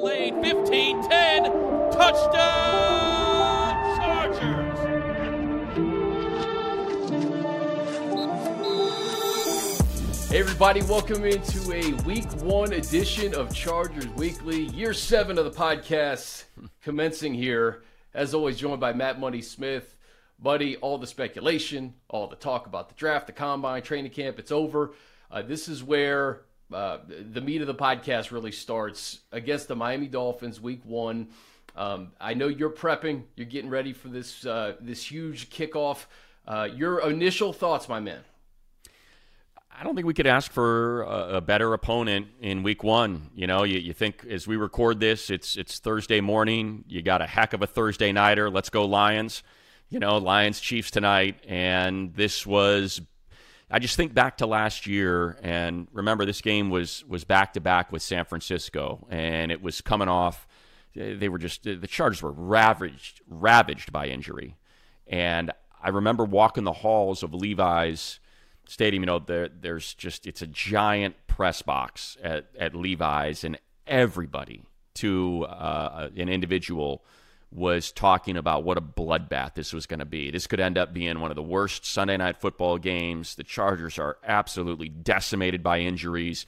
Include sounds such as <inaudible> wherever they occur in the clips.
lane. 15 10. Touchdown, Chargers. Hey everybody, welcome into a week one edition of Chargers Weekly, year seven of the podcast <laughs> commencing here. As always, joined by Matt Money Smith. Buddy, all the speculation, all the talk about the draft, the combine, training camp, it's over. Uh, this is where uh, the meat of the podcast really starts against the Miami Dolphins, week one. Um, I know you're prepping, you're getting ready for this uh, this huge kickoff. Uh, your initial thoughts, my man? I don't think we could ask for a, a, better opponent in week one. You know, you, you think as we record this, it's it's Thursday morning. You got a heck of a Thursday nighter. Let's go Lions. You know, Lions Chiefs tonight, and this was. I just think back to last year, and remember this game was was back to back with San Francisco, and it was coming off. They were just the Chargers were ravaged ravaged by injury, and I remember walking the halls of Levi's stadium, you know, there, there's just it's a giant press box at, at Levi's, and everybody to uh, an individual was talking about what a bloodbath this was going to be. This could end up being one of the worst Sunday night football games. The Chargers are absolutely decimated by injuries.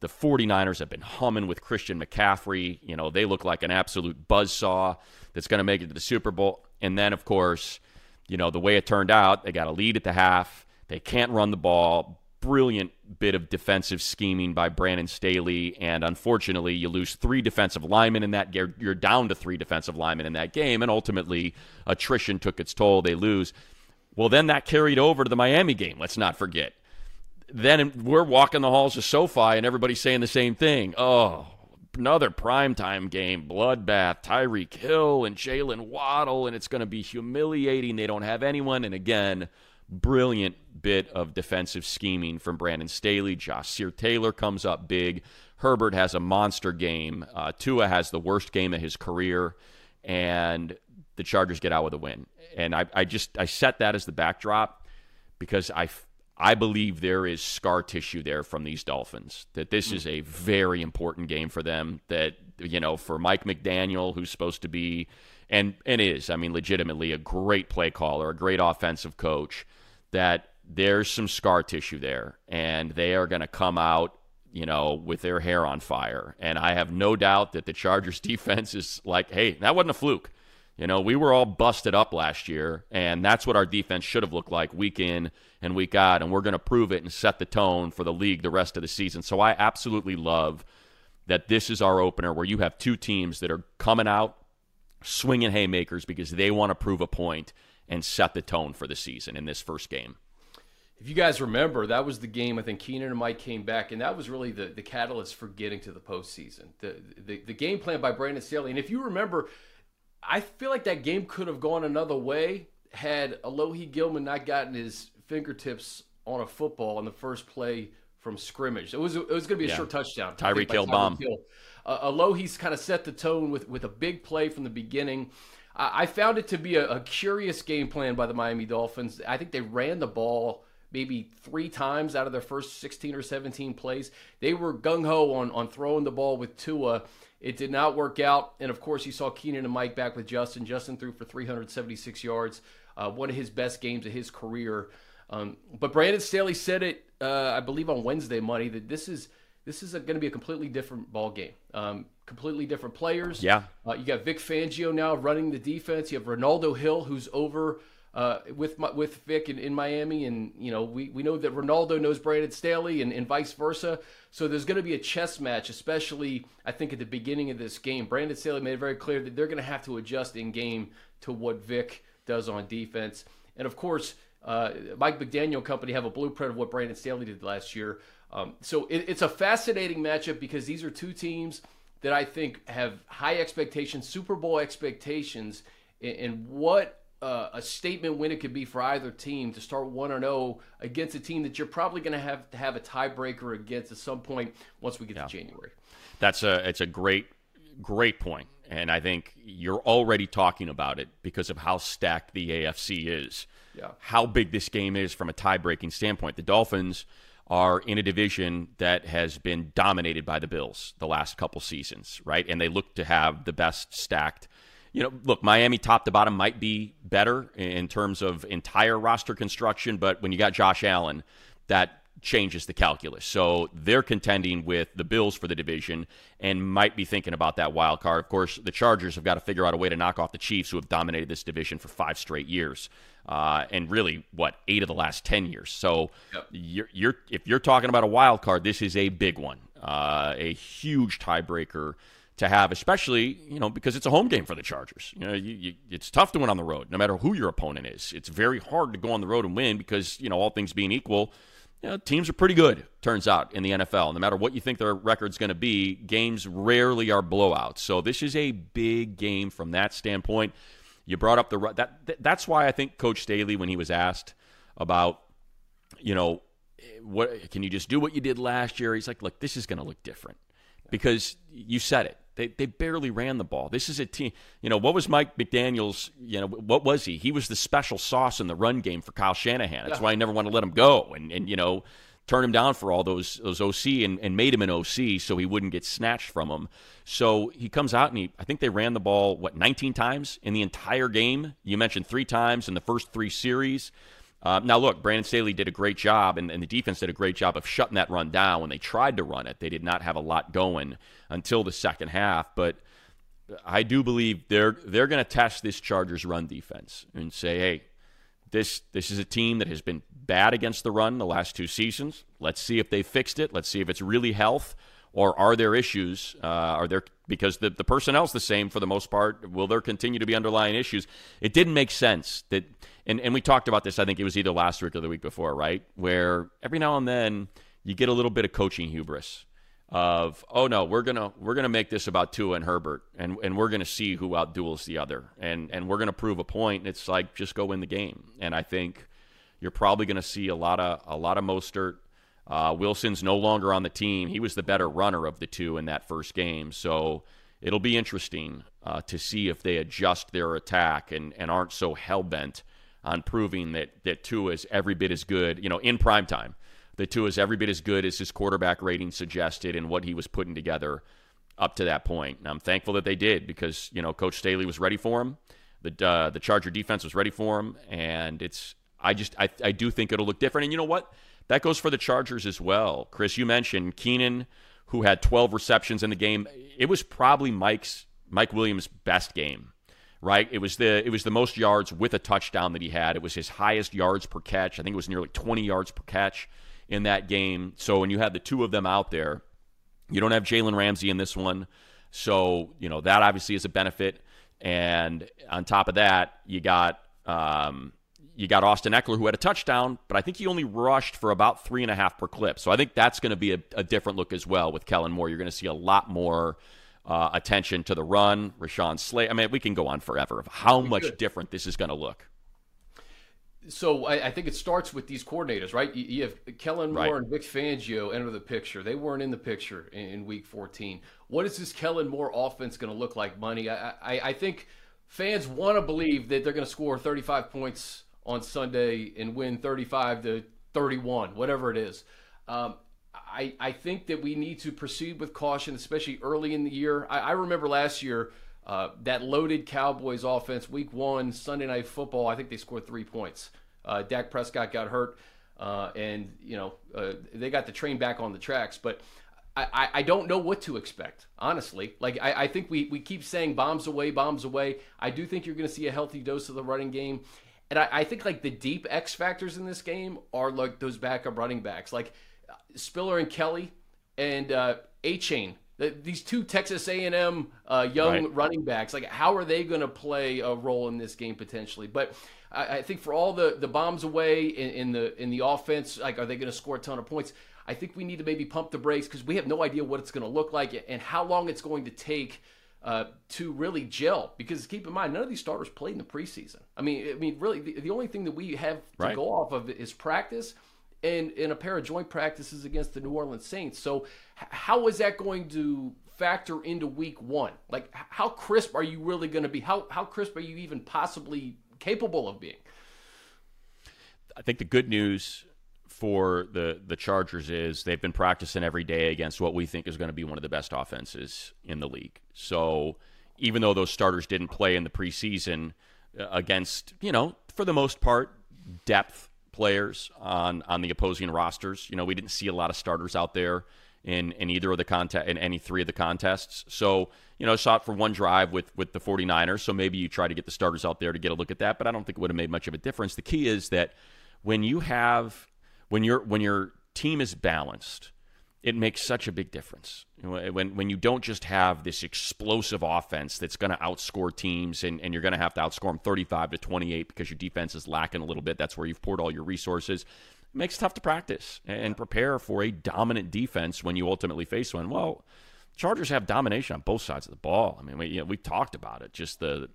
The 49ers have been humming with Christian McCaffrey. You know, they look like an absolute buzzsaw that's going to make it to the Super Bowl. And then, of course, you know, the way it turned out, they got a lead at the half they can't run the ball. Brilliant bit of defensive scheming by Brandon Staley. And unfortunately, you lose three defensive linemen in that game. You're down to three defensive linemen in that game. And ultimately, attrition took its toll. They lose. Well, then that carried over to the Miami game. Let's not forget. Then we're walking the halls of SoFi, and everybody's saying the same thing. Oh, another primetime game, bloodbath, Tyreek Hill and Jaylen Waddle, and it's going to be humiliating. They don't have anyone. And again, brilliant bit of defensive scheming from Brandon Staley. Ja'Sir Taylor comes up big. Herbert has a monster game. Uh, Tua has the worst game of his career, and the Chargers get out with a win. And I, I just I set that as the backdrop because I I believe there is scar tissue there from these Dolphins. That this is a very important game for them. That you know for Mike McDaniel, who's supposed to be and and is I mean legitimately a great play caller, a great offensive coach that there's some scar tissue there, and they are going to come out, you know, with their hair on fire. And I have no doubt that the Chargers <laughs> defense is like, hey, that wasn't a fluke. You know, we were all busted up last year, and that's what our defense should have looked like week in and week out. And we're going to prove it and set the tone for the league the rest of the season. So I absolutely love that this is our opener where you have two teams that are coming out swinging haymakers because they want to prove a point and set the tone for the season in this first game. If you guys remember, that was the game I think Keenan and Mike came back, and that was really the, the catalyst for getting to the postseason. The, the the game plan by Brandon Staley. And if you remember, I feel like that game could have gone another way had Alohi Gilman not gotten his fingertips on a football on the first play from scrimmage. It was it was going to be a yeah. short touchdown. Tyreek Hill bomb. Hill. Uh, Alohi's kind of set the tone with with a big play from the beginning. I found it to be a, a, curious game plan by the Miami Dolphins. I think they ran the ball maybe three times out of their first 16 or 17 plays. They were gung ho on, on throwing the ball with Tua. It did not work out. And of course, you saw Keenan and Mike back with Justin. Justin threw for 376 yards, uh, one of his best games of his career. Um, but Brandon Staley said it, uh, I believe, on Wednesday, Money, that this is this is going to be a completely different ball game. Um, completely different players. Yeah. Uh, you got Vic Fangio now running the defense. You have Renaldo Hill, who's over uh, with with Vic in, in Miami, and you know we, we know that Ronaldo knows Brandon Staley, and, and vice versa. So there's going to be a chess match, especially I think at the beginning of this game. Brandon Staley made it very clear that they're going to have to adjust in game to what Vic does on defense, and of course. Uh, Mike McDaniel company have a blueprint of what Brandon Staley did last year. Um, so it, it's a fascinating matchup because these are two teams that I think have high expectations, Super Bowl expectations, and, what uh, a statement win it could be for either team to start 1 or 0 against a team that you're probably going to have to have a tiebreaker against at some point once we get yeah. to January. That's a it's a great great point. And I think you're already talking about it because of how stacked the AFC is. Yeah. How big this game is from a tie breaking standpoint. The Dolphins are in a division that has been dominated by the Bills the last couple seasons, right? And they look to have the best stacked. You know, look, Miami top to bottom might be better in terms of entire roster construction, but when you got Josh Allen, that changes the calculus. So they're contending with the Bills for the division and might be thinking about that wild card. Of course, the Chargers have got to figure out a way to knock off the Chiefs, who have dominated this division for five straight years, uh, and really what eight of the last ten years. So yep. you're, you're if you're talking about a wild card, this is a big one, uh, a huge tiebreaker to have, especially you know because it's a home game for the Chargers. You know, you, you, it's tough to win on the road, no matter who your opponent is. It's very hard to go on the road and win because you know all things being equal you know, teams are pretty good, turns out, in the NFL. No matter what you think their record's going to be, games rarely are blowouts. So this is a big game from that standpoint. You brought up the that that's why I think Coach Staley, when he was asked about, you know, what can you just do what you did last year? He's like, look, this is going to look different because you said it. They, they barely ran the ball. This is a team. You know, what was Mike McDaniels? You know, what was he? He was the special sauce in the run game for Kyle Shanahan. That's yeah. why I never want to let him go. And, and you know, turn him down for all those those OC and, and made him an OC so he wouldn't get snatched from him. So he comes out and he I think they ran the ball what 19 times in the entire game. You mentioned three times in the first three series. Uh, now, look, Brandon Staley did a great job, and, and, the defense did a great job of shutting that run down when they tried to run it. They did not have a lot going until the second half, but I do believe they're they're going to test this Chargers run defense and say, hey, this this is a team that has been bad against the run the last two seasons. Let's see if they fixed it. Let's see if it's really health or are there issues? Uh, are there because the the personnel's the same for the most part? Will there continue to be underlying issues? It didn't make sense that, and and we talked about this. I think it was either last week or the week before, right? Where every now and then you get a little bit of coaching hubris of oh no we're gonna we're gonna make this about Tua and Herbert and and we're gonna see who outduels the other and and we're gonna prove a point. It's like just go win the game. And I think you're probably gonna see a lot of a lot of Mostert uh, Wilson's no longer on the team. He was the better runner of the two in that first game. So it'll be interesting uh, to see if they adjust their attack and, and aren't so hell bent on proving that, that Tua is every bit as good, you know, in prime time. That Tua is every bit as good as his quarterback rating suggested and what he was putting together up to that point. And I'm thankful that they did because, you know, Coach Staley was ready for him. The, uh, the Charger defense was ready for him. And it's, I just, I, I do think it'll look different. And you know what? That goes for the Chargers as well. Chris, you mentioned Keenan, who had 12 receptions in the game. It was probably Mike's Mike Williams' best game, right? It was the it was the most yards with a touchdown that he had. It was his highest yards per catch. I think it was nearly 20 yards per catch in that game. So when you had the two of them out there, you don't have Jalen Ramsey in this one. So, you know, that obviously is a benefit. And on top of that, you got um, you got Austin Ekeler who had a touchdown, but I think he only rushed for about three and a half per clip. So I think that's going to be a, a, different look as well with Kellen Moore. You're going to see a lot more uh, attention to the run. Rashawn Slay. I mean, we can go on forever of how much different this is going to look. So I, I, think it starts with these coordinators, right? You, you have Kellen Moore right. and Vic Fangio enter the picture. They weren't in the picture in, in Week 14. What is this Kellen Moore offense going to look like, Money? I, I, I think fans want to believe that they're going to score 35 points on Sunday and win 35 to 31, whatever it is. Um, I, I think that we need to proceed with caution, especially early in the year. I, I remember last year uh, that loaded Cowboys offense, week one, Sunday night football, I think they scored three points. Uh, Dak Prescott got hurt, uh, and, you know, uh, they got the train back on the tracks. But I, I don't know what to expect, honestly. Like, I, I think we, we keep saying bombs away, bombs away. I do think you're going to see a healthy dose of the running game. And I, I, think like the deep X factors in this game are like those backup running backs, like Spiller and Kelley and uh, Achane. These two Texas A&M uh, young right. running backs, like how are they going to play a role in this game potentially? But I, I think for all the, the bombs away in, in the in the offense, like are they going to score a ton of points? I think we need to maybe pump the brakes because we have no idea what it's going to look like and how long it's going to take uh, to really gel. Because keep in mind, none of these starters played in the preseason. I mean, I mean, really, the, the only thing that we have to right. go off of is practice and in a pair of joint practices against the New Orleans Saints. So, how is that going to factor into Week One? Like, how crisp are you really going to be? How how crisp are you even possibly capable of being? I think the good news for the the Chargers is they've been practicing every day against what we think is going to be one of the best offenses in the league. So even though those starters didn't play in the preseason uh, against, you know, for the most part, depth players on on the opposing rosters, you know, we didn't see a lot of starters out there in, in either of the contest in any three of the contests. So, you know, it for one drive with with the 49ers. So maybe you try to get the starters out there to get a look at that, but I don't think it would have made much of a difference. The key is that when you have when your when your team is balanced, it makes such a big difference. When when you don't just have this explosive offense that's going to outscore teams and, and you're going to have to outscore them 35 to 28 because your defense is lacking a little bit. That's where you've poured all your resources makes it tough to practice and prepare for a dominant defense when you ultimately face one. Well, Chargers have domination on both sides of the ball. I mean, we, you know, we talked about it. Just the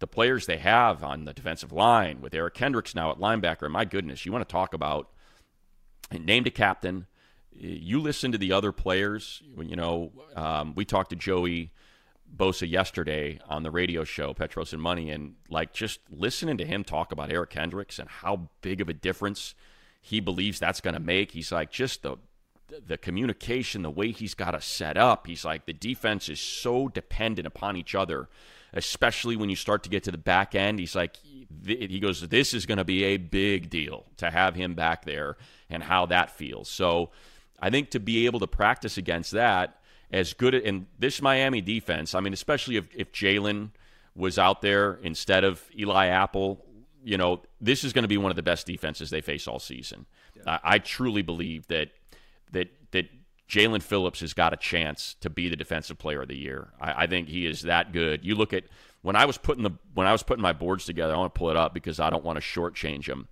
the players they have on the defensive line with Eric Kendricks now at linebacker. My goodness, you want to talk about named a captain. You listen to the other players. You know, um, we talked to Joey Bosa yesterday on the radio show Petros and Money, and like just listening to him talk about Eric Kendricks and how big of a difference he believes that's going to make. He's like, just the the communication, the way he's got to set up. He's like, the defense is so dependent upon each other, especially when you start to get to the back end. He's like, he goes, this is going to be a big deal to have him back there and how that feels. So I think to be able to practice against that as good in this Miami defense, I mean, especially if, if Jalen was out there instead of Eli Apple you know, this is going to be one of the best defenses they face all season. Yeah. I, I truly believe that that that Jaelan Phillips has got a chance to be the defensive player of the year. I, I, think he is that good. You look at when I was putting the when I was putting my boards together. I want to pull it up because I don't want to shortchange him.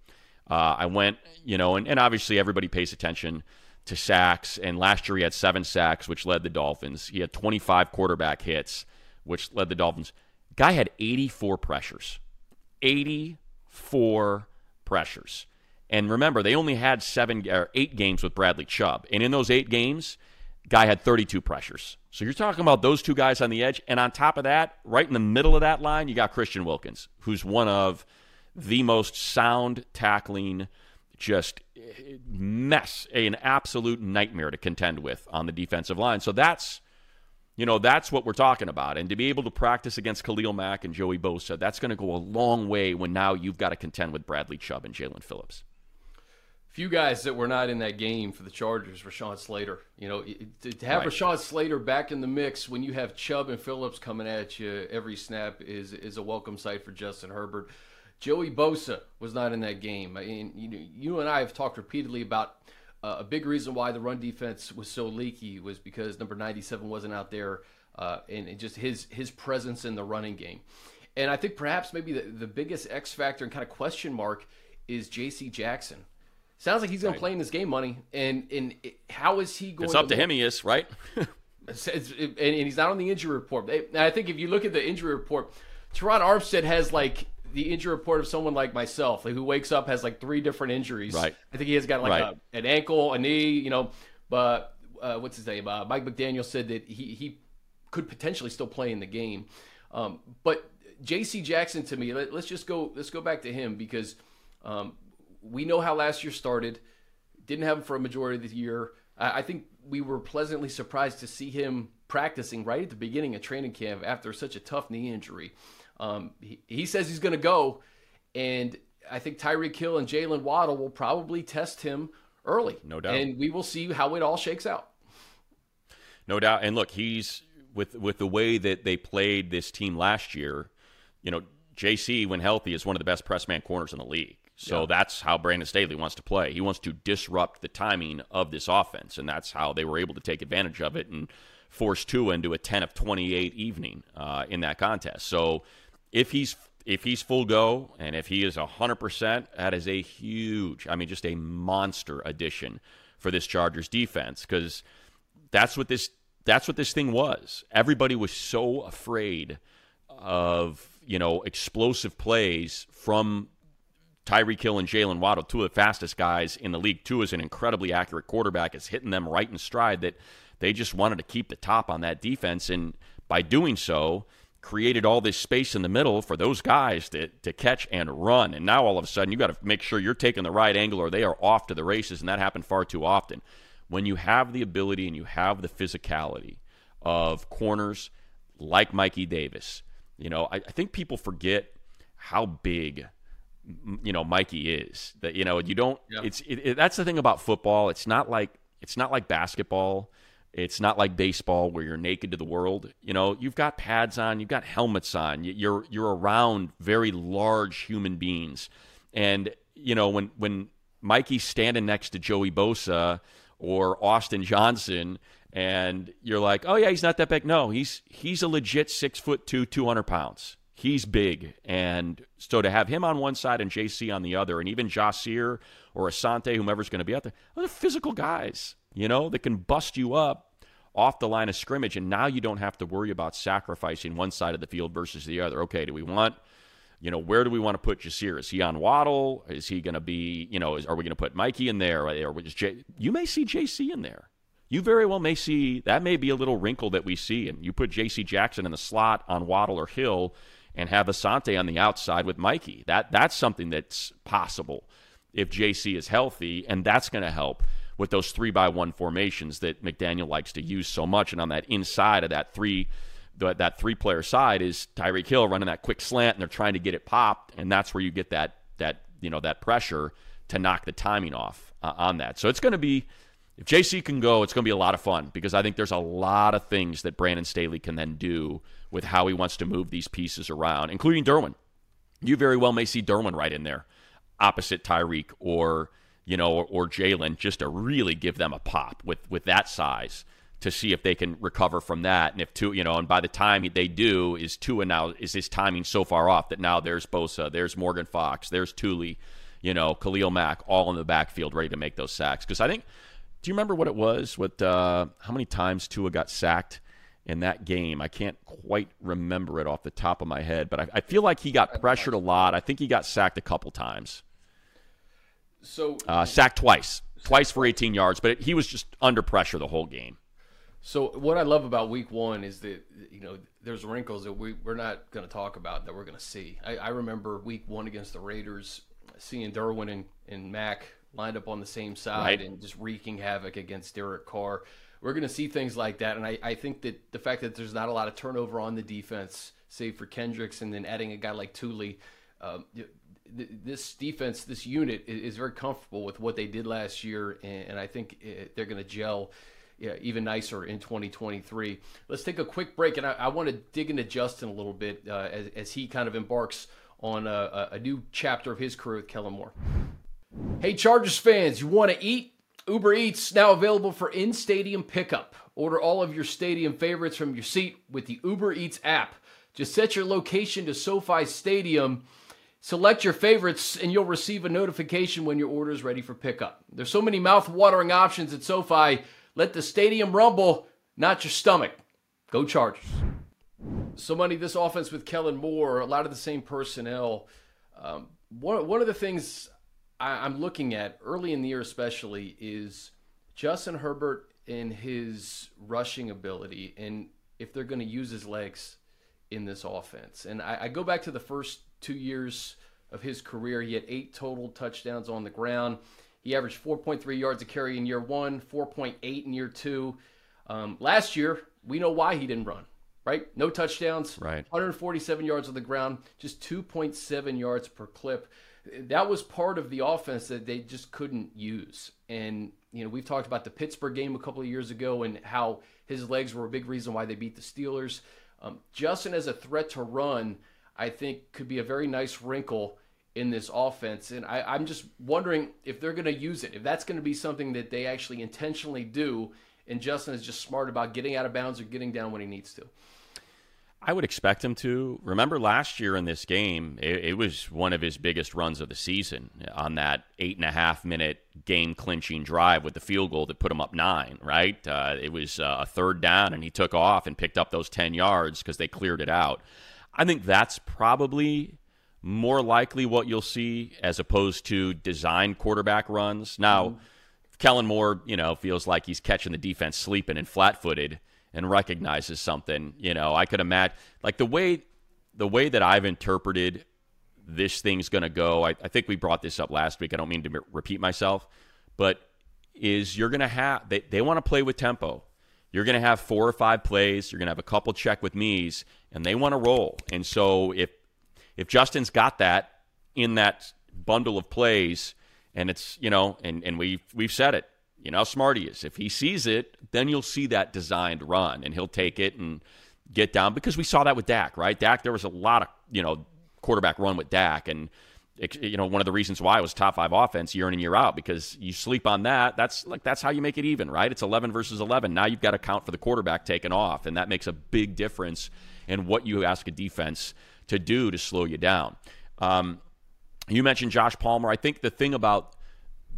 Uh, I went, you know, and, and obviously everybody pays attention to sacks. And last year he had seven sacks, which led the Dolphins. He had 25 quarterback hits, which led the Dolphins. Guy had 84 pressures. 84 pressures. And remember, they only had seven or eight games with Bradley Chubb. And in those eight games, guy had 32 pressures. So you're talking about those two guys on the edge. And on top of that, right in the middle of that line, you got Christian Wilkins, who's one of the most sound tackling, just eh, mess, an absolute nightmare to contend with on the defensive line. So that's you know, that's what we're talking about. And to be able to practice against Khalil Mack and Joey Bosa, that's going to go a long way when now you've got to contend with Bradley Chubb and Jaelan Phillips. Few guys that were not in that game for the Chargers, Rashawn Slater. You know, to have right. Rashawn Slater back in the mix when you have Chubb and Phillips coming at you every snap is is a welcome sight for Justin Herbert. Joey Bosa was not in that game. I mean, you, you and I have talked repeatedly about uh, a big reason why the run defense was so leaky was because number 97 wasn't out there uh, and, and, just his his presence in the running game. And I think perhaps maybe the, the biggest X factor and kind of question mark is J.C. Jackson. Sounds like he's going right. to play in this game, money. And and it, how is he going? It's up to, to him. He is right. <laughs> and, he's not on the injury report. I think if you look at the injury report, Terron Armstead has like the injury report of someone like myself, like who wakes up has like three different injuries. Right. I think he has got like right. a, an ankle, a knee, you know. But uh, what's his name? Uh, Mike McDaniel said that he he could potentially still play in the game. Um, but J.C. Jackson to me, let, us just go let's go back to him because um, we know how last year started. Didn't have him for a majority of the year. I, think we were pleasantly surprised to see him practicing right at the beginning of training camp after such a tough knee injury. Um, he, he says he's going to go, and I think Tyreek Hill and Jaylen Waddle will probably test him early. No doubt. And we will see how it all shakes out. No doubt. And look, he's with with the way that they played this team last year. You know, JC when healthy is one of the best press man corners in the league. So yeah. that's how Brandon Staley wants to play. He wants to disrupt the timing of this offense, and that's how they were able to take advantage of it and force Tua into a 10 of 28 evening uh, in that contest. So if he's if he's full go and if he is 100%, that is a huge, I mean, just a monster addition for this Chargers defense because that's what this that's what this thing was. Everybody was so afraid of, you know, explosive plays from Tyreek Hill and Jaylen Waddle, two of the fastest guys in the league. Tua is an incredibly accurate quarterback. Is hitting them right in stride that they just wanted to keep the top on that defense. And by doing so, created all this space in the middle for those guys to, to catch and run. And now all of a sudden, you got to make sure you're taking the right angle or they are off to the races. And that happened far too often. When you have the ability and you have the physicality of corners like Mikey Davis, you know, I, I think people forget how big you know Mikey is. That you know you mm-hmm. don't. It's it, it, that's the thing about football. It's not like it's not like basketball. It's not like baseball where you're naked to the world. You know, you've got pads on, you've got helmets on. You're you're around very large human beings, and you know when when Mikey's standing next to Joey Bosa or Austin Johnson, and you're like, oh yeah, he's not that big. No, he's he's a legit six foot two, two hundred pounds. He's big, and so to have him on one side and JC on the other, and even Ja'Sir or Asante, whomever's going to be out there, those are physical guys you know, that can bust you up off the line of scrimmage. And now you don't have to worry about sacrificing one side of the field versus the other. Okay, do we want, you know, where do we want to put Ja'Sir? Is he on Waddle? Is he going to be, you know, is, are we going to put Mikey in there? Or is J- you may see JC in there. You very well may see that may be a little wrinkle that we see. And you put JC Jackson in the slot on Waddle or Hill and have Asante on the outside with Mikey. That That's something that's possible if JC is healthy, and that's going to help with those three by one formations that McDaniel likes to use so much. And on that inside of that three, that three player side is Tyreek Hill running that quick slant, and they're trying to get it popped, and that's where you get that that you know that pressure to knock the timing off uh, on that. So it's going to be. If JC can go, it's going to be a lot of fun because I think there's a lot of things that Brandon Staley can then do with how he wants to move these pieces around, including Derwin. You very well may see Derwin right in there, opposite Tyreek or you know, or, or Jaylen, just to really give them a pop with with that size to see if they can recover from that. And if two, you know, and by the time they do, is Tua now is his timing so far off that now there's Bosa, there's Morgan Fox, there's Tuli, you know, Khalil Mack, all in the backfield ready to make those sacks. Because I think, do you remember what it was? What uh, how many times Tua got sacked? in that game. I can't quite remember it off the top of my head, but I, I, feel like he got pressured a lot. I think he got sacked a couple times. So uh, sacked twice, twice for 18 yards, but he was just under pressure the whole game. So what I love about Week One is that you know there's wrinkles that we we're not going to talk about that we're going to see. I, I, remember Week One against the Raiders, seeing Derwin and, and Mack lined up on the same side right. and just wreaking havoc against Derek Carr. We're going to see things like that, and I, I think that the fact that there's not a lot of turnover on the defense, save for Kendricks, and then adding a guy like Tuli, um, this defense, this unit is very comfortable with what they did last year, and, I think uh, they're going to gel yeah, even nicer in 2023. Let's take a quick break, and I, I want to dig into Justin a little bit uh, as, as, he kind of embarks on a, a, new chapter of his career with Kellen Moore. Hey, Chargers fans, you want to eat? Uber Eats now available for in-stadium pickup. Order all of your stadium favorites from your seat with the Uber Eats app. Just set your location to SoFi Stadium Select your favorites and you'll receive a notification when your order is ready for pickup. There's so many mouth-watering options at SoFi. Let the stadium rumble, not your stomach. Go Chargers. So money, this offense with Kellen Moore, a lot of the same personnel. Um, one, one of the things I, I'm looking at early in the year, especially, is Justin Herbert and his rushing ability, and if they're going to use his legs in this offense. And I, I go back to the first two years of his career. He had eight total touchdowns on the ground. He averaged 4.3 yards a carry in year one, 4.8 in year two. Um, last year, we know why he didn't run, right? No touchdowns, right? 147 yards on the ground, just 2.7 yards per clip. That was part of the offense that they just couldn't use. And you know, we've talked about the Pittsburgh game a couple of years ago and how his legs were a big reason why they beat the Steelers. Um, Justin as a threat to run I think could be a very nice wrinkle in this offense. And I, am just wondering if they're going to use it, if that's going to be something that they actually intentionally do, and Justin is just smart about getting out of bounds or getting down when he needs to. I would expect him to. Remember last year in this game, it, it, was one of his biggest runs of the season on that eight and a half minute game clinching drive with the field goal that put him up nine, right? Uh, it was uh, a third down, and he took off and picked up those 10 yards because they cleared it out. I think that's probably more likely what you'll see as opposed to design quarterback runs. Now, mm-hmm. Kellen Moore, you know, feels like he's catching the defense sleeping and flat footed and recognizes something, you know, I could imagine like the way the way that I've interpreted this thing's going to go. I, I, think we brought this up last week. I don't mean to repeat myself, but is you're going to have they, they want to play with tempo. You're going to have four or five plays. You're going to have a couple check with me's, and they want to roll. And so if if Justin's got that in that bundle of plays, and it's you know, and and we we've said it, you know how smart he is. If he sees it, then you'll see that designed run, and he'll take it and get down because we saw that with Dak, right? Dak, there was a lot of you know quarterback run with Dak, and you know one of the reasons why it was top five offense year in and year out because you sleep on that. That's like that's how you make it even, right? It's eleven versus eleven. Now you've got to count for the quarterback taking off, and that makes a big difference in what you ask a defense to do to slow you down. Um, you mentioned Josh Palmer. I think the thing about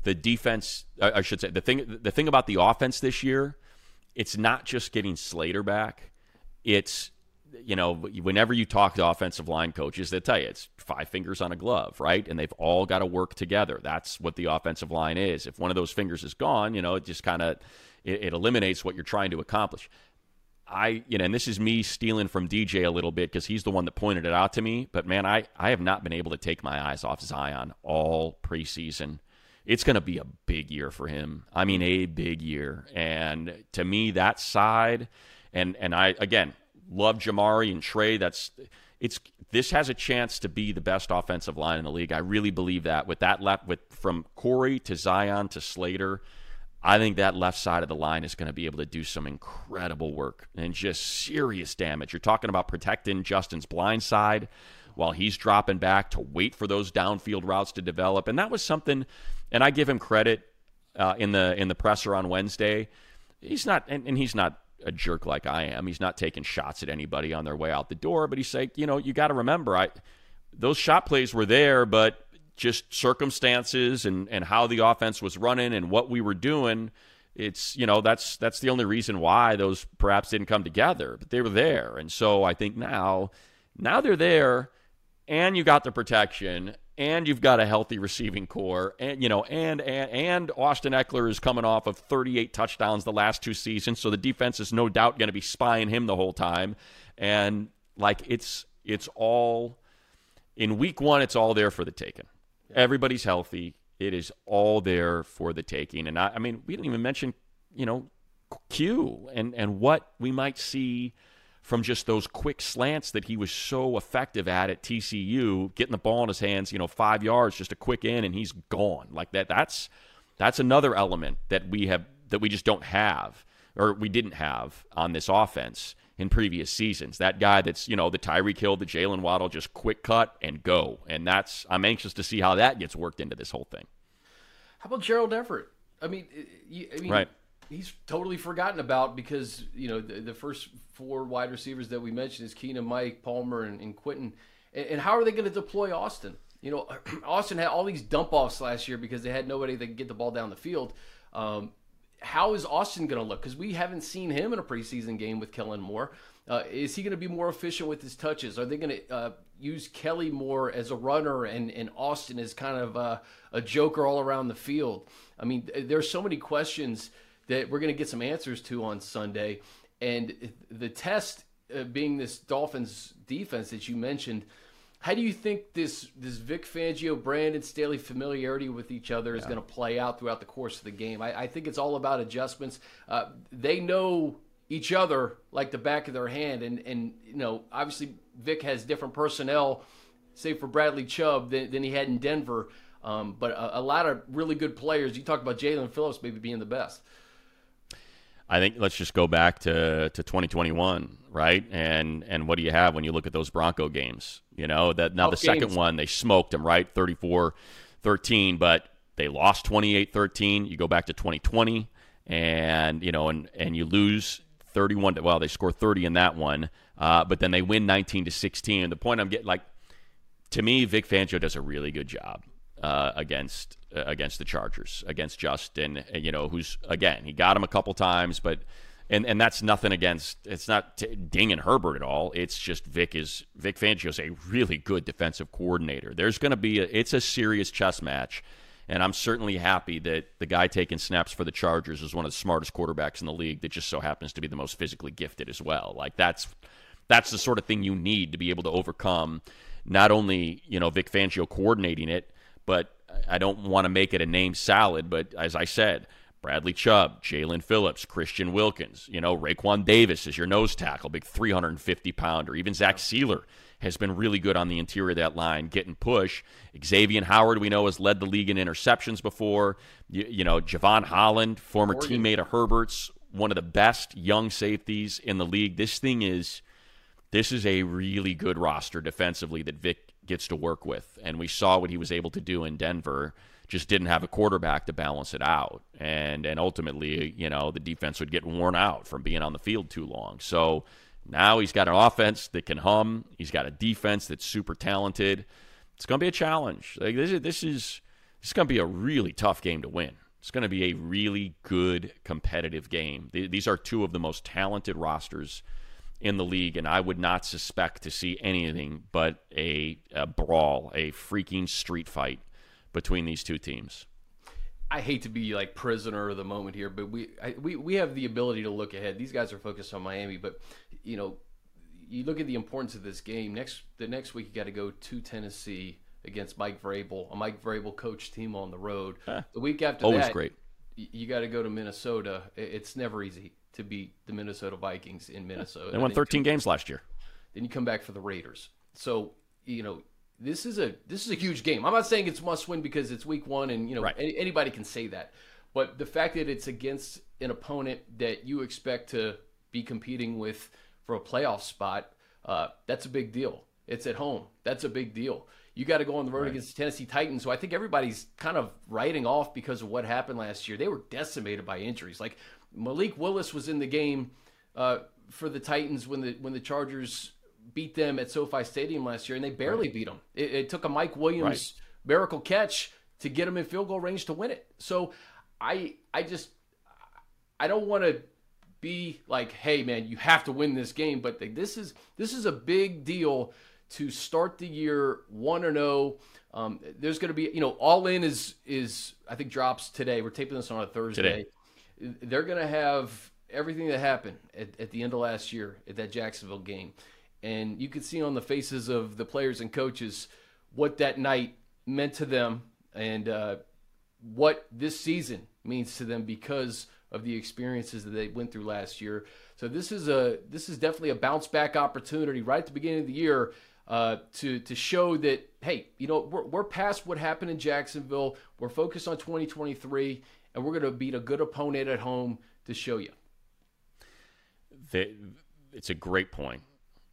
the defense, I should say, the thing the thing about the offense this year, it's not just getting Slater back. It's you know, whenever you talk to offensive line coaches, they tell you it's five fingers on a glove, right? And they've all got to work together. That's what the offensive line is. If one of those fingers is gone, you know, it just kind of it, it, eliminates what you're trying to accomplish. I, you know, and this is me stealing from DJ a little bit because he's the one that pointed it out to me. But man, I, I have not been able to take my eyes off Zion all preseason it's going to be a big year for him. I mean, a big year. And to me, that side, and and I again love Jamaree and Trey. That's it's this has a chance to be the best offensive line in the league. I really believe that with that left with from Corey to Zion to Slater. I think that left side of the line is going to be able to do some incredible work and just serious damage. You're talking about protecting Justin's blind side while he's dropping back to wait for those downfield routes to develop. And that was something and I give him credit uh, in the in the presser on Wednesday. He's not, and, and he's not a jerk like I am. He's not taking shots at anybody on their way out the door. But he's like, you know, you got to remember, I those shot plays were there, but just circumstances and and how the offense was running and what we were doing. It's you know that's that's the only reason why those perhaps didn't come together, but they were there, and so I think now now they're there, and you got the protection, and you've got a healthy receiving corps, and you know, and and and Austin Ekeler is coming off of 38 touchdowns the last two seasons, so the defense is no doubt going to be spying him the whole time, and like it's it's all in week one, it's all there for the taking. Everybody's healthy. It is all there for the taking, and I, I mean, we didn't even mention, you know, Q and and what we might see from just those quick slants that he was so effective at at TCU, getting the ball in his hands, you know, five yards, just a quick in, and he's gone like that. That's that's another element that we have that we just don't have or we didn't have on this offense in previous seasons. That guy that's you know the Tyreek Hill, the Jaylen Waddle, just quick cut and go, and that's I'm anxious to see how that gets worked into this whole thing. How about Gerald Everett? I mean, I mean, right he's totally forgotten about because you know the, the, first four wide receivers that we mentioned is Keenan, Mike, Palmer, and, and Quentin. And, and, how are they going to deploy Austin? You know, <clears throat> Austin had all these dump offs last year because they had nobody that could get the ball down the field. Um, how is Austin going to look? Because we haven't seen him in a preseason game with Kellen Moore. Uh, is he going to be more efficient with his touches? Are they going to uh, use Kelley more as a runner and, and Austin as kind of a, a joker all around the field? I mean, there's so many questions that we're going to get some answers to on Sunday. And the test uh, being this Dolphins defense that you mentioned, how do you think this this Vic Fangio, Brandon Staley familiarity with each other is yeah. going to play out throughout the course of the game? I, I think it's all about adjustments. Uh, they know each other like the back of their hand, and and you know obviously Vic has different personnel, say for Bradley Chubb than, than he had in Denver. Um, but a, a, lot of really good players. You talked about Jaelan Phillips maybe being the best. I think let's just go back to, to 2021, right? And and what do you have when you look at those Bronco games? You know, that now the games. second one they smoked them, right? 34-13, but they lost 28-13. You go back to 2020 and you know and and you lose 31 to, well, they score 30 in that one. Uh, but then they win 19 to 16. And the point I'm getting like to me Vic Fangio does a really good job uh, against against the Chargers, against Justin. Uh, you know, who's again he got him a couple times, but and and that's nothing against. It's not t- dinging Herbert at all. It's just Vic is Vic Fangio is a really good defensive coordinator. There's going to be a, it's a serious chess match, And I'm certainly happy that the guy taking snaps for the Chargers is one of the smartest quarterbacks in the league that just so happens to be the most physically gifted as well. Like that's that's the sort of thing you need to be able to overcome not only, you know, Vic Fangio coordinating it, but I don't want to make it a name salad, but as I said, Bradley Chubb, Jaelan Phillips, Christian Wilkins, you know, Raekwon Davis is your nose tackle, big 350 pounder. Even Zach Sieler has been really good on the interior of that line, getting push. Xavier Howard, we know, has led the league in interceptions before. You, you know, Jevon Holland, former Oregon. teammate of Herbert's, one of the best young safeties in the league. This thing is, this is a really good roster defensively that Vic gets to work with, and we saw what he was able to do in Denver. Just didn't have a quarterback to balance it out, and and ultimately, you know, the defense would get worn out from being on the field too long. So now he's got an offense that can hum. He's got a defense that's super talented. It's going to be a challenge. Like this is this is this is going to be a really tough game to win. It's going to be a really good competitive game. These are two of the most talented rosters in the league, and I would not suspect to see anything but a, a brawl, a freaking street fight between these two teams. I hate to be like prisoner of the moment here, but we I, we we have the ability to look ahead. These guys are focused on Miami, but you know, you look at the importance of this game. Next the next week you got to go to Tennessee against Mike Vrabel, a Mike Vrabel coach team on the road. Huh. The week after always that, great. You got to go to Minnesota. It's never easy to beat the Minnesota Vikings in Minnesota. They won 13 games last year. Then you come back for the Raiders. So you know this is a this is a huge game. I'm not saying it's must win because it's week one and you know right. any, anybody can say that, but the fact that it's against an opponent that you expect to be competing with for a playoff spot, uh, that's a big deal. It's at home. That's a big deal. You got to go on the road right. against the Tennessee Titans, so I think everybody's kind of writing off because of what happened last year. They were decimated by injuries. Like Malik Willis was in the game uh, for the Titans when the when the Chargers beat them at SoFi Stadium last year, and they barely right. beat them. It, it, took a Mike Williams right. miracle catch to get them in field goal range to win it. So I I just I don't want to be like, hey man, you have to win this game, but this is this is a big deal to start the year one and zero. Oh. Um, there's going to be, you know, all in is is I think drops today. We're taping this on a Thursday. Today. They're going to have everything that happened at, at the end of last year at that Jacksonville game and you could see on the faces of the players and coaches what that night meant to them and uh, what this season means to them because of the experiences that they went through last year. So this is a this is definitely a bounce back opportunity right at the beginning of the year uh, to to show that hey, you know we're we're past what happened in Jacksonville. We're focused on 2023, and we're going to beat a good opponent at home to show you. it's a great point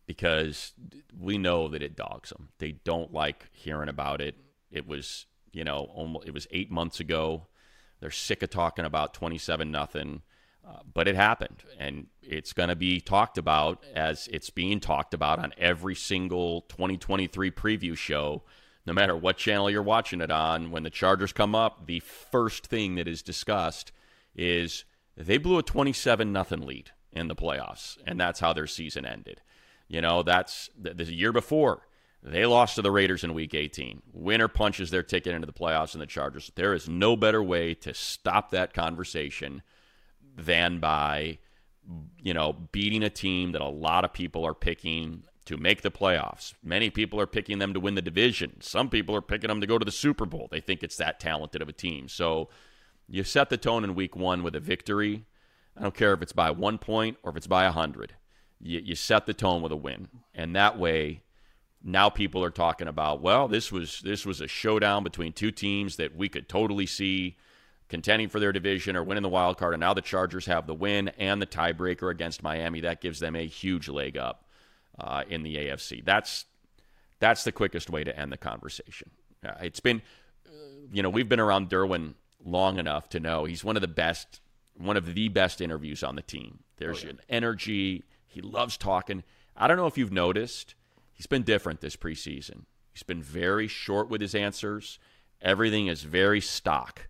because we know that it dogs them. They don't like hearing about it. It was, you know, almost, it was eight months ago. They're sick of talking about 27 nothing. Uh, but it happened, and it's going to be talked about as it's being talked about on every single 2023 preview show, no matter what channel you're watching it on. When the Chargers come up, the first thing that is discussed is they blew a 27 nothing lead in the playoffs, and that's how their season ended. You know, that's the, the year before. They lost to the Raiders in week 18. Winner punches their ticket into the playoffs and the Chargers. There is no better way to stop that conversation than by, you know, beating a team that a lot of people are picking to make the playoffs. Many people are picking them to win the division. Some people are picking them to go to the Super Bowl. They think it's that talented of a team. So you set the tone in week one with a victory. I don't care if it's by one point or if it's by a hundred you, you set the tone with a win, and that way, now people are talking about well, this was this was a showdown between two teams that we could totally see contending for their division or winning the wild card, and now the Chargers have the win and the tiebreaker against Miami. That gives them a huge leg up uh, in the AFC. That's that's the quickest way to end the conversation. Uh, it's been, uh, you know, we've been around Derwin long enough to know he's one of the best, one of the best interviews on the team. There's oh, yeah. an energy he loves talking. I don't know if you've noticed, he's been different this preseason. He's been very short with his answers. Everything is very stock.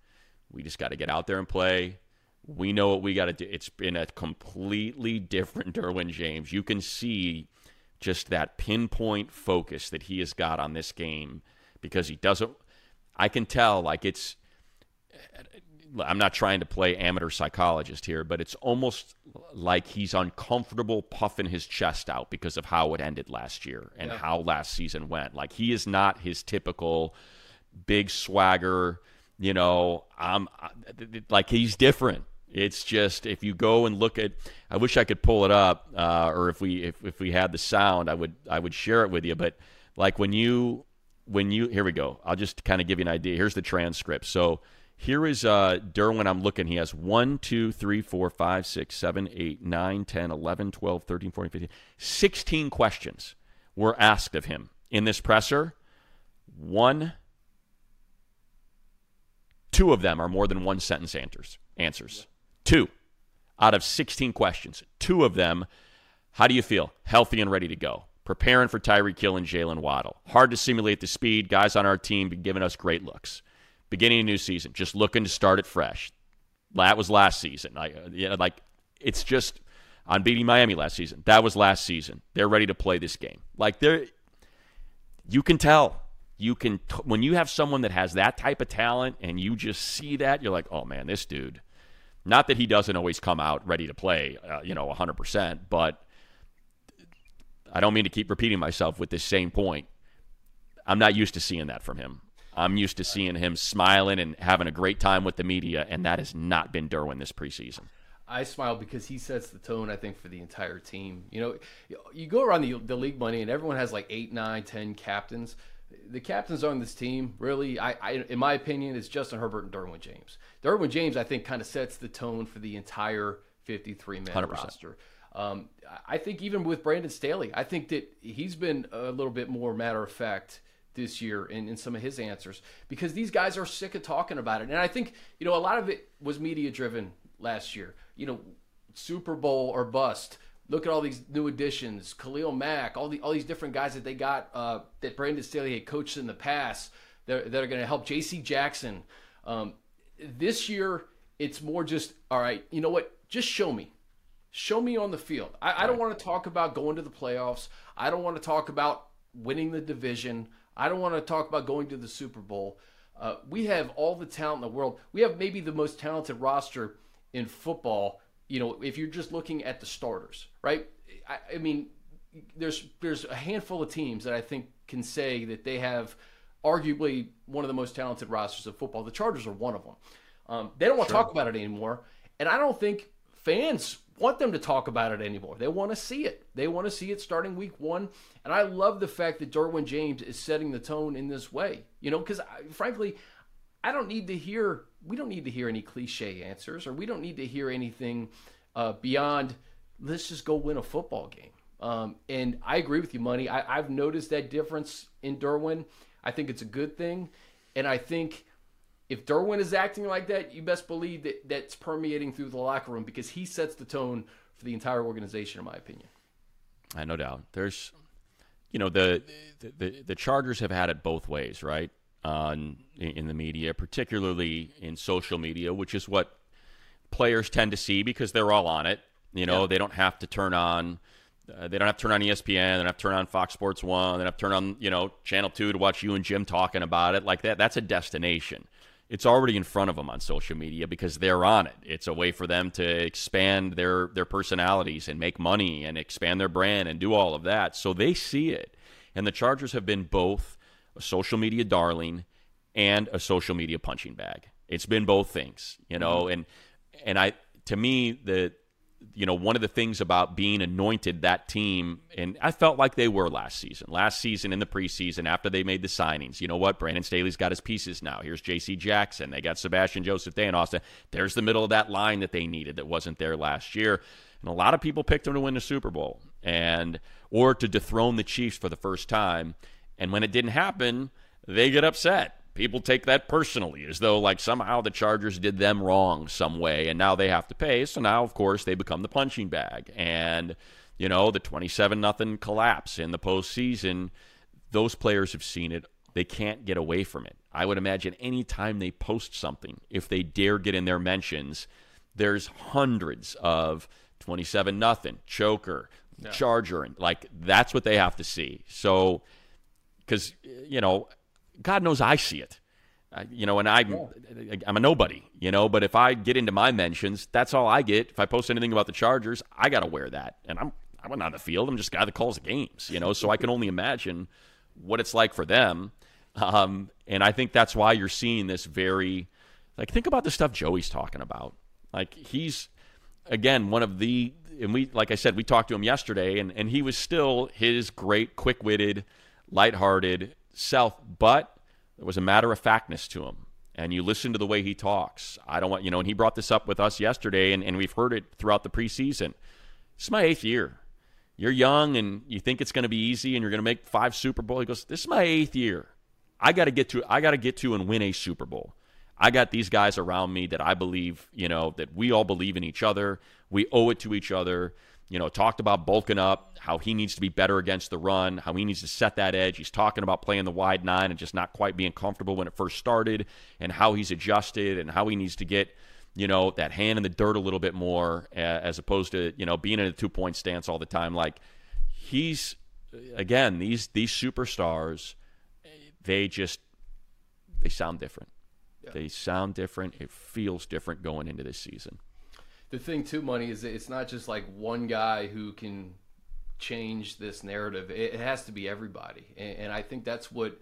We just got to get out there and play. We know what we got to do. It's been a completely different Derwin James. You can see just that pinpoint focus that he has got on this game because he doesn't. I can tell, like, it's I'm not trying to play amateur psychologist here, but it's almost like he's uncomfortable puffing his chest out because of how it ended last year and Yeah. how last season went. Like he is not his typical big swagger, you know, I'm like he's different. It's just if you go and look at, I wish I could pull it up, uh, or if we if, if we had the sound, I would I would share it with you. But like when you when you here we go, I'll just kind of give you an idea. Here's the transcript. So here is uh, Derwin. I'm looking. He has 1, 2, 3, 4, 5, 6, 7, 8, 9, 10, 11, 12, 13, 14, 15. 16 questions were asked of him in this presser. One, two of them are more than one sentence answers. Answers. Two out of 16 questions. Two of them, how do you feel? Healthy and ready to go. Preparing for Tyreek Hill and Jaylen Waddle. Hard to simulate the speed. Guys on our team been giving us great looks. Beginning a new season, just looking to start it fresh. That was last season. I, uh, yeah, like it's just on beating Miami last season. That was last season. They're ready to play this game. Like they're, you can tell. You can t- when you have someone that has that type of talent, and you just see that, you're like, oh man, this dude. Not that he doesn't always come out ready to play, uh, you know, 100%, but I don't mean to keep repeating myself with this same point. I'm not used to seeing that from him. I'm used to seeing him smiling and having a great time with the media, and that has not been Derwin this preseason. I smile because he sets the tone, I think, for the entire team. You know, you go around the, the league money, and everyone has like eight, nine, ten captains. The captains on this team, really, I, I in my opinion, is Justin Herbert and Derwin James. Derwin James, I think, kind of sets the tone for the entire 53 man 100%. roster. Um, I think even with Brandon Staley, I think that he's been a little bit more matter of fact this year in, in some of his answers because these guys are sick of talking about it. And I think, you know, a lot of it was media driven last year. You know, Super Bowl or bust. Look at all these new additions, Khalil Mack, all the all these different guys that they got uh, that Brandon Staley had coached in the past that, that are going to help. J.C. Jackson. Um, this year, it's more just all right. You know what? Just show me show me on the field. I, I don't want to talk about going to the playoffs. I don't want to talk about winning the division. I don't want to talk about going to the Super Bowl. Uh, we have all the talent in the world. We have maybe the most talented roster in football. You know, if you're just looking at the starters, right? I, I mean, there's there's a handful of teams that I think can say that they have arguably one of the most talented rosters of football. The Chargers are one of them. Um, they don't want to talk about it anymore, and I don't think fans want them to talk about it anymore. They want to see it. They want to see it starting week one. And I love the fact that Derwin James is setting the tone in this way. You know, because frankly, I don't need to hear. We don't need to hear any cliche answers, or we don't need to hear anything uh, beyond. Let's just go win a football game. Um, and I agree with you, Money. I, I've noticed that difference in Derwin. I think it's a good thing, and I think if Derwin is acting like that, you best believe that that's permeating through the locker room because he sets the tone for the entire organization, in my opinion. I no doubt. There's, you know, the the the Chargers have had it both ways, right? On in the media, particularly in social media, which is what players tend to see because they're all on it. You know, Yeah. they don't have to turn on. Uh, they don't have to turn on ESPN. They don't have to turn on Fox Sports One. They don't have to turn on you know Channel Two to watch you and Jim talking about it like that. That's a destination. It's already in front of them on social media because they're on it. It's a way for them to expand their their personalities and make money and expand their brand and do all of that. So they see it. And the Chargers have been both a social media darling and a social media punching bag. It's been both things, you know, and and I to me the you know one of the things about being anointed that team and I felt like they were last season. Last season in the preseason after they made the signings. You know what? Brandon Staley's got his pieces now. Here's JC Jackson. They got Sebastian Joseph Day and Austin. There's the middle of that line that they needed that wasn't there last year. And a lot of people picked them to win the Super Bowl and or to dethrone the Chiefs for the first time. And when it didn't happen, they get upset. People take that personally, as though like somehow the Chargers did them wrong some way, and now they have to pay. So now, of course, they become the punching bag, and you know the twenty-seven nothing collapse in the postseason. Those players have seen it. They can't get away from it. I would imagine any time they post something, if they dare get in their mentions, there's hundreds of twenty-seven nothing choker, Charger, and like that's what they have to see. So because you know god knows i see it I, you know, and I'm I'm a nobody, you know. But if I get into my mentions, that's all I get. If I post anything about the Chargers, I got to wear that, and I'm I'm not on the field. I'm just a guy that calls the games, you know. So I can only imagine what it's like for them. Um, and I think that's why you're seeing this very like think about the stuff Joey's talking about. Like he's again one of the and we like I said we talked to him yesterday and and he was still his great quick-witted, lighthearted self, but there was a matter of factness to him. And you listen to the way he talks. I don't want you know, and he brought this up with us yesterday and, and we've heard it throughout the preseason. This is my eighth year. You're young and you think it's going to be easy and you're going to make five Super Bowl. He goes, "This is my eighth year. I got to get to. I got to get to and win a Super Bowl. I got these guys around me that I believe, you know, that we all believe in each other. We owe it to each other. You know, talked about bulking up, how he needs to be better against the run, how he needs to set that edge. He's talking about playing the wide nine and just not quite being comfortable when it first started, and how he's adjusted and how he needs to get, you know, that hand in the dirt a little bit more as opposed to, you know, being in a two point stance all the time. Like he's again, these these superstars, they just they sound different. Yeah. They sound different. It feels different going into this season. The thing too, money is it's not just like one guy who can change this narrative. It, has to be everybody, and, and, I think that's what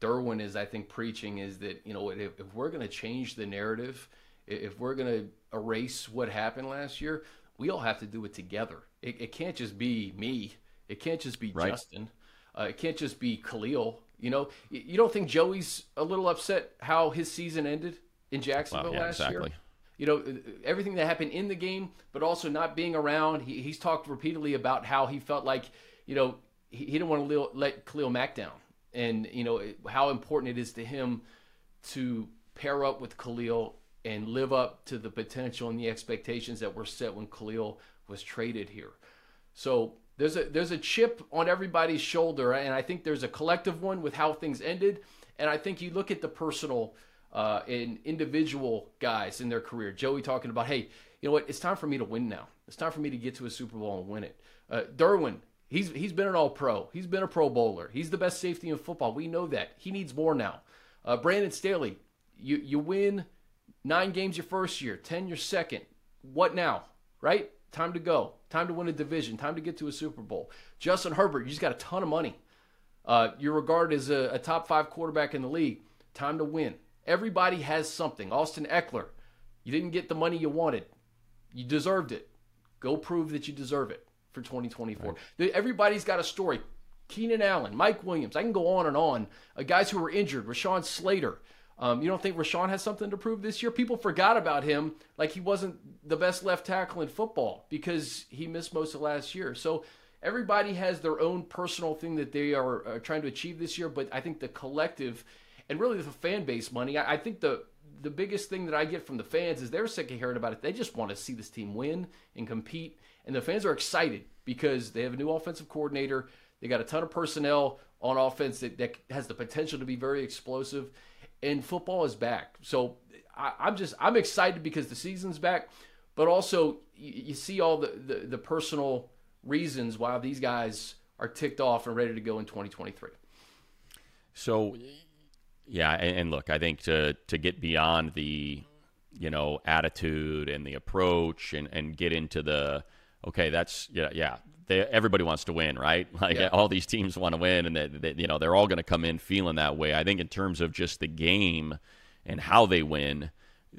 Derwin is. I think preaching is that you know if, if we're going to change the narrative, if we're going to erase what happened last year, we all have to do it together. It, it can't just be me. It can't just be right. Justin. Uh, it can't just be Khalil. You know, you don't think Joey's a little upset how his season ended in Jacksonville well, yeah, last exactly. year? You know, everything that happened in the game, but also not being around. He, he's talked repeatedly about how he felt like, you know, he, he didn't want to let Khalil Mack down. And, you know, how important it is to him to pair up with Khalil and live up to the potential and the expectations that were set when Khalil was traded here. So there's a there's a chip on everybody's shoulder, and I think there's a collective one with how things ended. And I think you look at the personal uh, and individual guys in their career. Joey talking about, hey, you know what? It's time for me to win now. It's time for me to get to a Super Bowl and win it. Uh, Derwin, he's he's been an All Pro. He's been a Pro Bowler. He's the best safety in football. We know that. He needs more now. Uh, Brandon Staley, you you win nine games your first year, ten your second. What now? Right? Time to go. Time to win a division. Time to get to a Super Bowl. Justin Herbert, you just got a ton of money. Uh, you're regarded as a, a top five quarterback in the league. Time to win. Everybody has something. Austin Ekeler, you didn't get the money you wanted. You deserved it. Go prove that you deserve it for 2024. Right. Everybody's got a story. Keenan Allen, Mike Williams, I can go on and on. Uh, guys who were injured, Rashawn Slater. Um, you don't think Rashawn has something to prove this year? People forgot about him like he wasn't the best left tackle in football because he missed most of last year. So everybody has their own personal thing that they are uh, trying to achieve this year, but I think the collective and really the fan base money, I, I think the the biggest thing that I get from the fans is they're sick of hearing about it. They just want to see this team win and compete. And the fans are excited because they have a new offensive coordinator. They got a ton of personnel on offense that, that has the potential to be very explosive and football is back. So I, am just I'm excited because the season's back, but also you, you see all the, the, the personal reasons why these guys are ticked off and ready to go in 2023. So, yeah, and, and look, I think to to get beyond the you know attitude and the approach and and get into the okay, that's yeah, yeah. They, everybody wants to win, right? <laughs> Like yeah. all these teams want to win, and they, they, you know they're all going to come in feeling that way. I think in terms of just the game and how they win,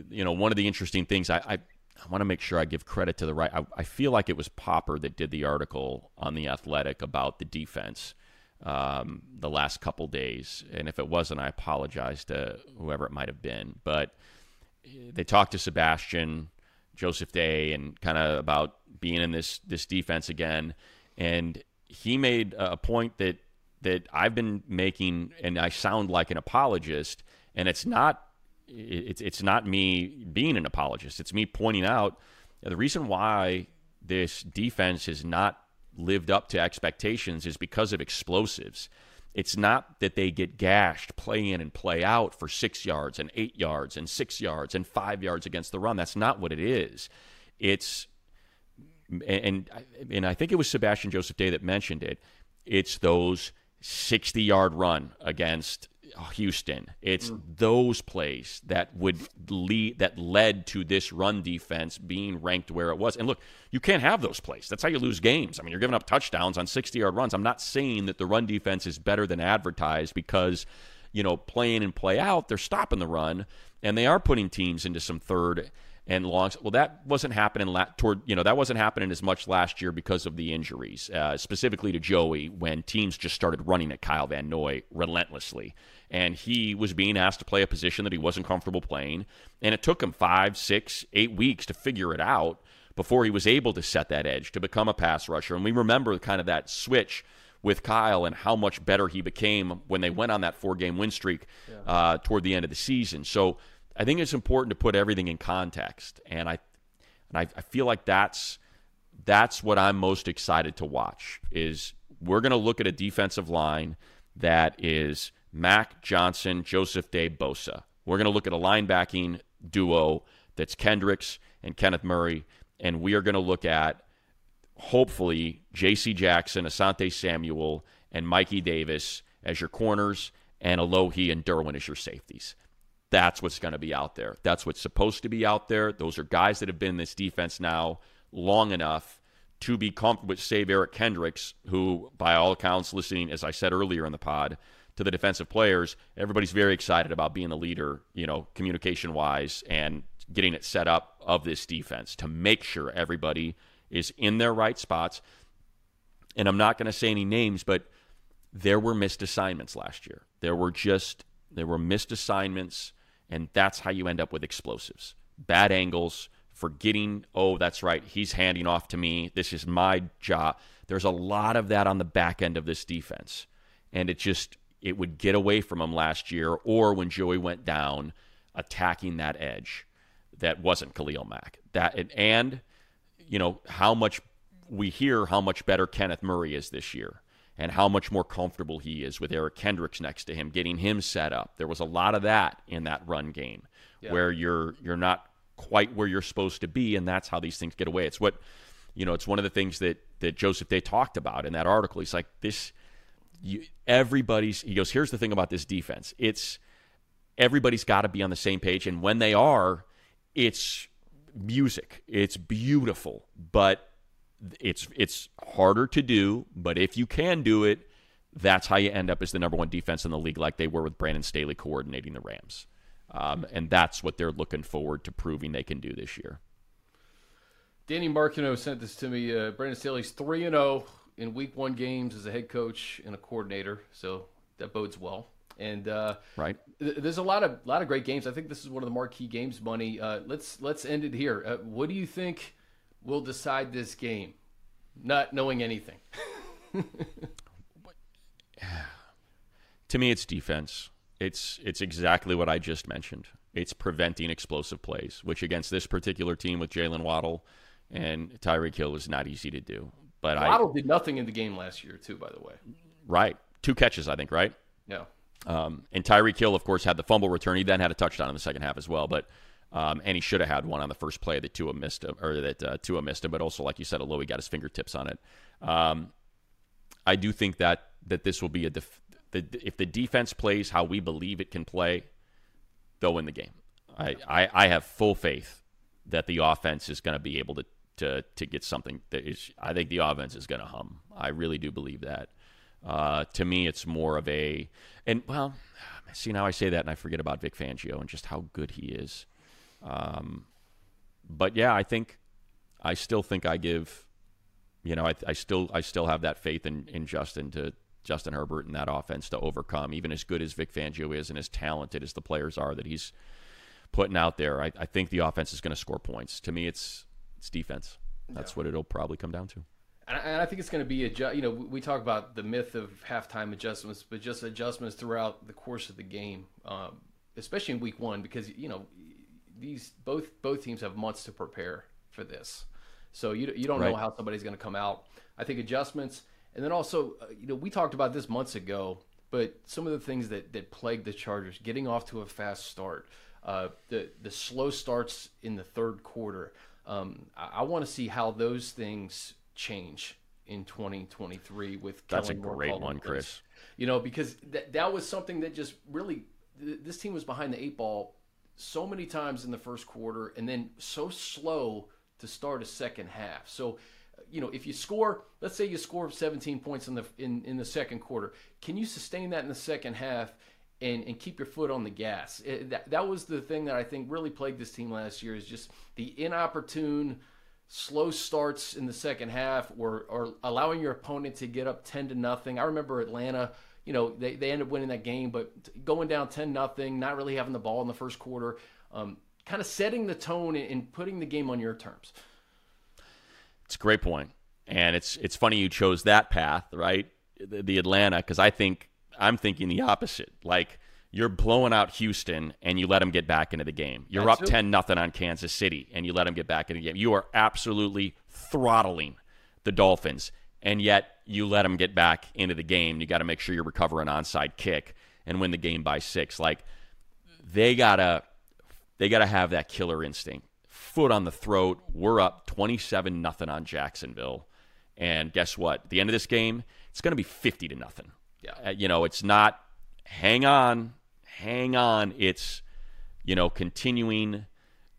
you know, one of the interesting things I, I, I want to make sure I give credit to the right. I, I, feel like it was Popper that did the article on the Athletic about the defense um, the last couple days, and if it wasn't, I apologize to whoever it might have been. But they talked to Sebastian Joseph Day and kind of about being in this this defense again. And he made a point that that I've been making, and I sound like an apologist, and it's not. It's it's not me being an apologist. It's me pointing out the reason why this defense has not lived up to expectations is because of explosives. It's not that they get gashed play in and play out for six yards and eight yards and six yards and five yards against the run. That's not what it is. It's and and I think it was Sebastian Joseph Day that mentioned it. It's those 60 yard run against Houston. It's mm. those plays that would lead that led to this run defense being ranked where it was. And look, you can't have those plays. That's how you lose games. I mean, you're giving up touchdowns on 60-yard runs. I'm not saying that the run defense is better than advertised because you know, playing and play out, they're stopping the run and they are putting teams into some third and longs. Well, that wasn't happening la- toward you know that wasn't happening as much last year because of the injuries, uh, specifically to Joey when teams just started running at Kyle Van Noy relentlessly, and he was being asked to play a position that he wasn't comfortable playing, and it took him five, six, eight weeks to figure it out before he was able to set that edge to become a pass rusher. And we remember kind of that switch with Kyle and how much better he became when they went on that four game win streak yeah. uh, toward the end of the season. So I think it's important to put everything in context, and I and I, I feel like that's that's what I'm most excited to watch. Is we're going to look at a defensive line that is Mack Johnson, Joseph Day, Bosa. We're going to look at a linebacking duo that's Kendricks and Kenneth Murray, and we are going to look at hopefully J.C. Jackson, Asante Samuel, and Mikey Davis as your corners, and Alohi and Derwin as your safeties. That's what's going to be out there. That's what's supposed to be out there. Those are guys that have been in this defense now long enough to be comfortable with, save Eric Kendricks, who, by all accounts, listening, as I said earlier in the pod, to the defensive players, everybody's very excited about being the leader, you know, communication wise and getting it set up of this defense to make sure everybody is in their right spots. And I'm not going to say any names, but there were missed assignments last year. There were just there were missed assignments and that's how you end up with explosives. Bad angles, forgetting, oh, that's right, he's handing off to me. This is my job. There's a lot of that on the back end of this defense. And it just, it would get away from him last year or when Joey went down, attacking that edge that wasn't Khalil Mack. That, and, you know, how much we hear how much better Kenneth Murray is this year and how much more comfortable he is with Eric Kendricks next to him, getting him set up. There was a lot of that in that run game yeah. where you're you're not quite where you're supposed to be, and that's how these things get away. It's what you know. It's one of the things that that Joseph Day talked about in that article. He's like this. You, everybody's he goes. Here's the thing about this defense. It's everybody's got to be on the same page, and when they are, it's music. It's beautiful, but it's it's harder to do, but if you can do it, that's how you end up as the number one defense in the league, like they were with Brandon Staley coordinating the Rams. Um, and that's what they're looking forward to proving they can do this year. Danny Marcano sent this to me. Uh, Brandon Staley's three and zero oh in Week One games as a head coach and a coordinator, so that bodes well. And uh, right, th- there's a lot of lot of great games. I think this is one of the marquee games. Money. Uh, let's let's end it here. Uh, what do you think? will decide this game, not knowing anything. <laughs> to me, it's defense. It's it's exactly what I just mentioned. It's preventing explosive plays, which against this particular team with Jaylen Waddle and Tyreek Hill is not easy to do. But Waddle I, did nothing in the game last year, too. By the way, right? Two catches, I think. Right? Yeah. Um, and Tyreek Hill, of course, had the fumble return. He then had a touchdown in the second half as well. But um, and he should have had one on the first play that Tua missed him, or that uh, Tua missed him. But also, like you said, Alohi got his fingertips on it. Um, I do think that that this will be a def- the, if the defense plays how we believe it can play, they'll win the game. I, I, I have full faith that the offense is going to be able to, to to get something that is. I think the offense is going to hum. I really do believe that. Uh, to me, it's more of a and well, see now I say that and I forget about Vic Fangio and just how good he is. Um, but yeah, I think I still think I give, you know, I, I still I still have that faith in, in Justin to Justin Herbert and that offense to overcome, even as good as Vic Fangio is and as talented as the players are that he's putting out there. I, I think the offense is going to score points. To me, it's it's defense. That's yeah. what it'll probably come down to. And I think it's going to be a you know we talk about the myth of halftime adjustments, but just adjustments throughout the course of the game, um, especially in week one, because you know these both both teams have months to prepare for this. So you you don't right. know how somebody's going to come out. I think adjustments, and then also uh, you know we talked about this months ago, but some of the things that that plagued the Chargers, getting off to a fast start, uh, the the slow starts in the third quarter. Um, I, I want to see how those things change in 2023 with That's Kellen a Moore great one. Chris. You know, because that that was something that just really th- this team was behind the eight ball so many times in the first quarter, and then so slow to start a second half. So, you know, if you score, let's say you score 17 points in the in, in the second quarter, can you sustain that in the second half? And, and keep your foot on the gas. It- that, that was the thing that I think really plagued this team last year is just the inopportune, slow starts in the second half or, or allowing your opponent to get up 10 to nothing. I remember Atlanta, you know, they, they ended up winning that game, but going down 10 nothing, not really having the ball in the first quarter, um, kind of setting the tone and, putting the game on your terms. It's a great point, and it's it's funny you chose that path, right? The, the Atlanta, because I think I'm thinking the opposite. Like you're blowing out Houston, and you let them get back into the game. You're That up too. ten nothing on Kansas City, and you let them get back into the game. You are absolutely throttling the Dolphins, and yet you let them get back into the game. You got to make sure you recover an onside kick and win the game by six. Like they gotta they gotta have that killer instinct. Foot on the throat. We're up twenty seven nothing on Jacksonville, and guess what? At the end of this game, it's gonna be fifty to nothing. Yeah. Uh, you know, it's not. Hang on, hang on. It's you know continuing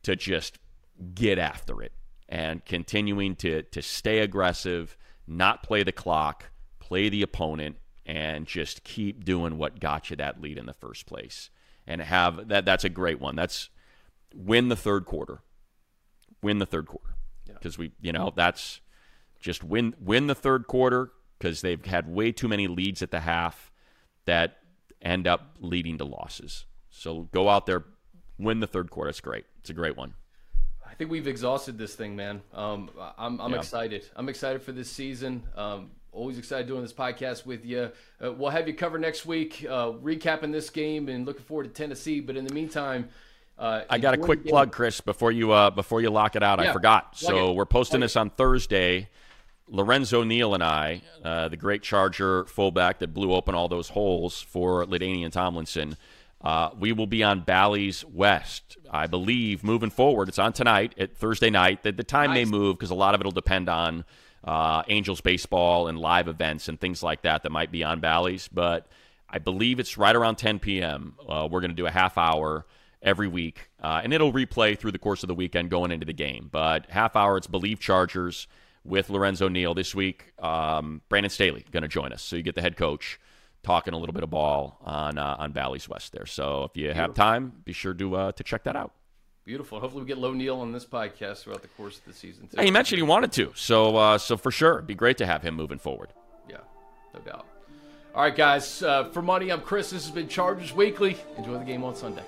to just get after it and continuing to to stay aggressive, not play the clock, play the opponent, and just keep doing what got you that lead in the first place. And have that that's a great one. That's win the third quarter. Win the third quarter. Yeah. Because we you know, that's just win win the third quarter because they've had way too many leads at the half that end up leading to losses. So go out there, win the third quarter. It's great. It's a great one. I think we've exhausted this thing, man. Um, I'm, I'm Yeah. excited. I'm excited for this season. Um, always excited doing this podcast with you. Uh, we'll have you cover next week, uh, recapping this game and looking forward to Tennessee. But in the meantime, uh, I got a quick plug, Chris, before you uh, before you lock it out. I forgot. So it. we're posting this on Thursday. Lorenzo Neal and I, uh, the great Charger fullback that blew open all those holes for LaDainian Tomlinson, uh, we will be on Bally's West, I believe, moving forward. It's on tonight at Thursday night. The, the time may move because a lot of it will depend on uh, Angels baseball and live events and things like that that might be on Bally's. But I believe it's right around 10 p.m. Uh, we're going to do a half hour every week, uh, and it'll replay through the course of the weekend going into the game. But half hour, it's Believe Chargers with Lorenzo Neal this week. Um, Brandon Staley going to join us, so you get the head coach talking a little bit of ball on uh, on Bally's West there. So if you have time, be sure to uh, to check that out. Beautiful. Hopefully, we get Low Neal on this podcast throughout the course of the season. Too. Hey, he mentioned he wanted to, so uh, so for sure, it'd be great to have him moving forward. Yeah, no doubt. All right, guys. Uh, for money, I'm Chris. This has been Chargers Weekly. Enjoy the game on Sunday.